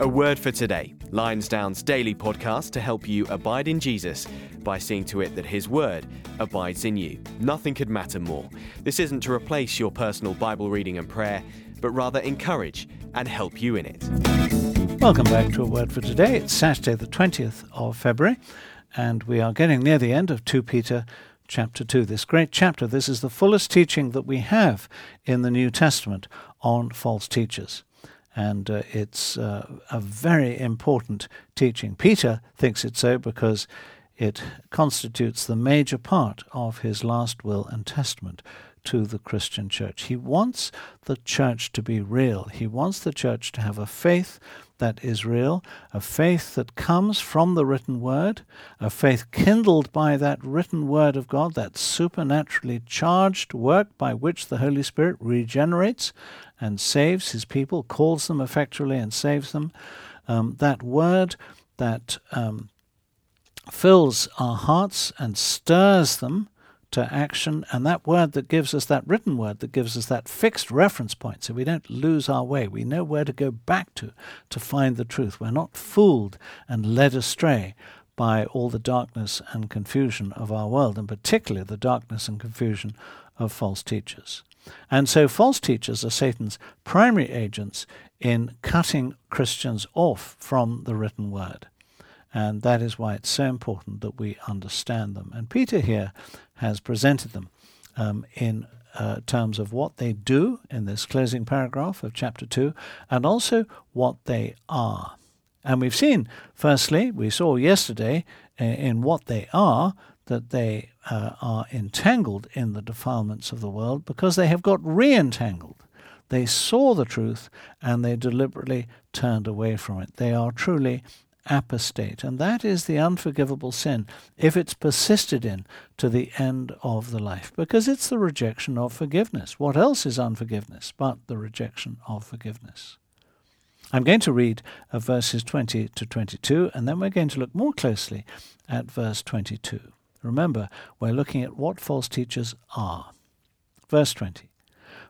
A word for today. Lionsdown's daily podcast to help you abide in Jesus by seeing to it that his word abides in you. Nothing could matter more. This isn't to replace your personal Bible reading and prayer, but rather encourage and help you in it. Welcome back to A Word for Today. It's Saturday, the 20th of February, and we are getting near the end of 2 Peter chapter 2. This great chapter, this is the fullest teaching that we have in the New Testament on false teachers. And uh, it's uh, a very important teaching. Peter thinks it so because it constitutes the major part of his last will and testament to the Christian church. He wants the church to be real. He wants the church to have a faith that is real, a faith that comes from the written word, a faith kindled by that written word of God, that supernaturally charged work by which the Holy Spirit regenerates and saves his people, calls them effectually and saves them. Um, that word that um, fills our hearts and stirs them to action, and that word that gives us that written word that gives us that fixed reference point so we don't lose our way. We know where to go back to to find the truth. We're not fooled and led astray by all the darkness and confusion of our world, and particularly the darkness and confusion of false teachers. And so, false teachers are Satan's primary agents in cutting Christians off from the written word. And that is why it's so important that we understand them. And Peter here has presented them um, in uh, terms of what they do in this closing paragraph of chapter 2 and also what they are. And we've seen, firstly, we saw yesterday uh, in what they are that they uh, are entangled in the defilements of the world because they have got re entangled. They saw the truth and they deliberately turned away from it. They are truly apostate. And that is the unforgivable sin if it's persisted in to the end of the life, because it's the rejection of forgiveness. What else is unforgiveness but the rejection of forgiveness? I'm going to read uh, verses 20 to 22, and then we're going to look more closely at verse 22. Remember, we're looking at what false teachers are. Verse 20.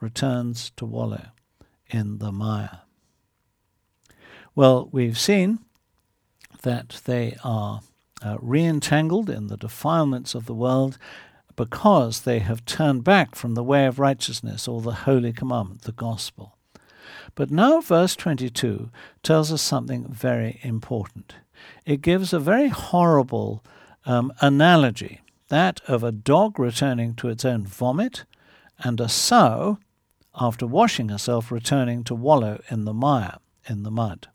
returns to wallow in the mire. Well, we've seen that they are uh, re entangled in the defilements of the world because they have turned back from the way of righteousness or the holy commandment, the gospel. But now, verse 22 tells us something very important. It gives a very horrible um, analogy that of a dog returning to its own vomit and a sow, after washing herself, returning to wallow in the mire, in the mud.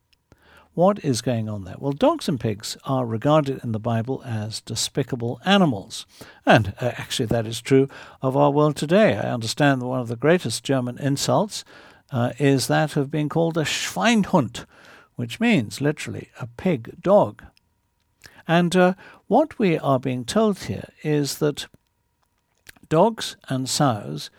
What is going on there? Well, dogs and pigs are regarded in the Bible as despicable animals. And uh, actually, that is true of our world today. I understand that one of the greatest German insults uh, is that of being called a Schweinhund, which means literally a pig dog. And uh, what we are being told here is that dogs and sows,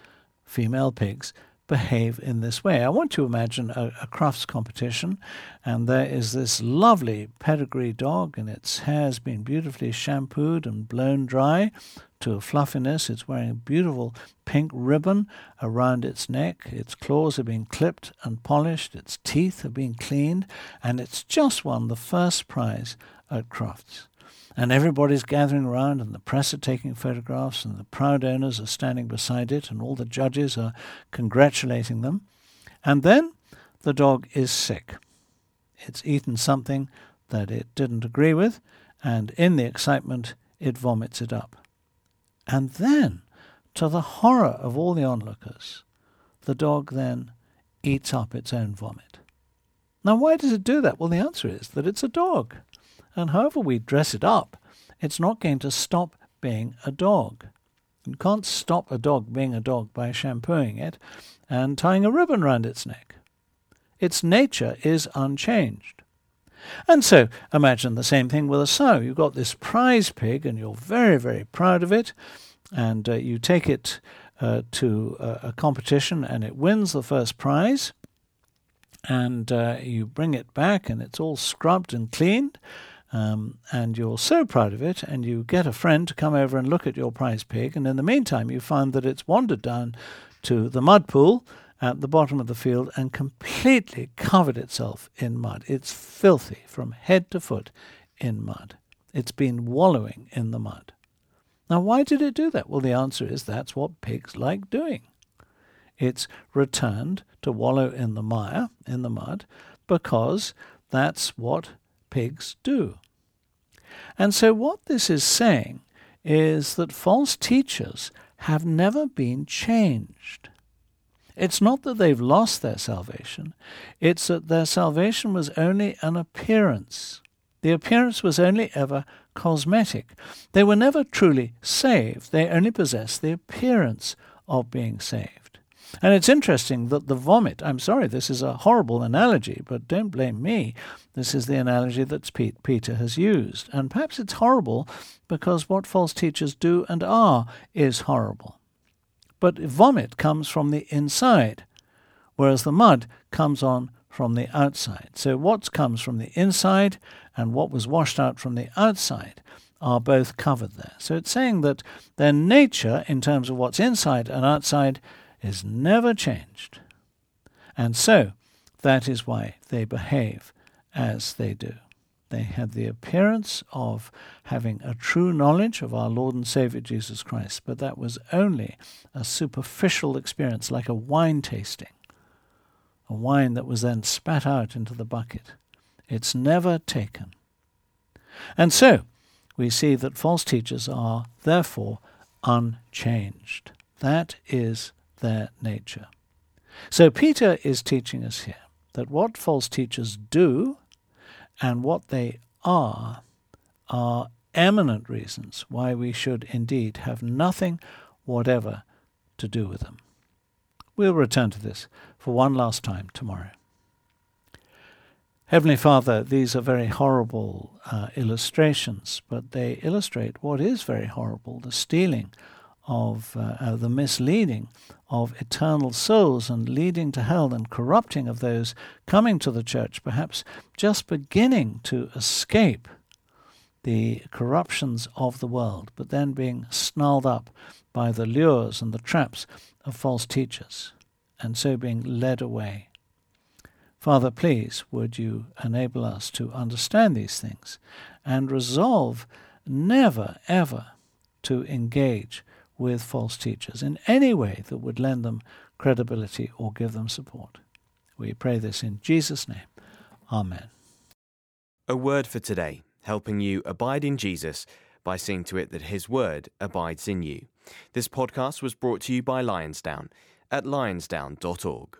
female pigs, behave in this way. I want to imagine a, a, crufts competition, and there is this lovely pedigree dog, and its hair has been beautifully shampooed and blown dry to a fluffiness. It's wearing a beautiful pink ribbon around its neck. Its claws have been clipped and polished. Its teeth have been cleaned, and it's just won the first prize at crufts and everybody's gathering around, and the press are taking photographs, and the proud owners are standing beside it, and all the judges are congratulating them. And then the dog is sick. It's eaten something that it didn't agree with, and in the excitement, it vomits it up. And then, to the horror of all the onlookers, the dog then eats up its own vomit. Now, why does it do that? Well, the answer is that it's a dog and however we dress it up, it's not going to stop being a dog. You can't stop a dog being a dog by shampooing it and tying a ribbon round its neck. Its nature is unchanged. And so imagine the same thing with a sow. You've got this prize pig and you're very, very proud of it, and uh, you take it uh, to a, a, competition and it wins the first prize, and uh, you bring it back and it's all scrubbed and cleaned. Um, and you're so proud of it, and you get a friend to come over and look at your prize pig, and in the meantime, you find that it's wandered down to the mud pool at the bottom of the field and completely covered itself in mud. It's filthy from head to foot in mud. It's been wallowing in the mud. Now, why did it do that? Well, the answer is that's what pigs like doing. It's returned to wallow in the mire, in the mud, because that's what pigs do. And so, what this is saying is that false teachers have never been changed. It's not that they've lost their salvation, it's that their salvation was only an appearance. The appearance was only ever cosmetic. They were never truly saved, they only possessed the appearance of being saved. And it's interesting that the vomit, I'm sorry, this is a horrible analogy, but don't blame me. This is the analogy that Peter has used. And perhaps it's horrible because what false teachers do and are is horrible. But vomit comes from the inside, whereas the mud comes on from the outside. So what comes from the inside and what was washed out from the outside are both covered there. So it's saying that their nature, in terms of what's inside and outside, is never changed. And so that is why they behave as they do. They had the appearance of having a true knowledge of our Lord and Savior Jesus Christ, but that was only a superficial experience, like a wine tasting a wine that was then spat out into the bucket. It's never taken. And so, we see that false teachers are therefore unchanged. That is their nature. So, Peter is teaching us here that what false teachers do and what they are are eminent reasons why we should indeed have nothing whatever to do with them. We'll return to this for one last time tomorrow. Heavenly Father, these are very horrible uh, illustrations, but they illustrate what is very horrible the stealing of uh, uh, the misleading of eternal souls and leading to hell and corrupting of those coming to the church, perhaps just beginning to escape the corruptions of the world, but then being snarled up by the lures and the traps of false teachers, and so being led away. Father, please, would you enable us to understand these things and resolve never, ever to engage with false teachers in any way that would lend them credibility or give them support. We pray this in Jesus' name. Amen. A word for today, helping you abide in Jesus by seeing to it that His word abides in you. This podcast was brought to you by Lionsdown at lionsdown.org.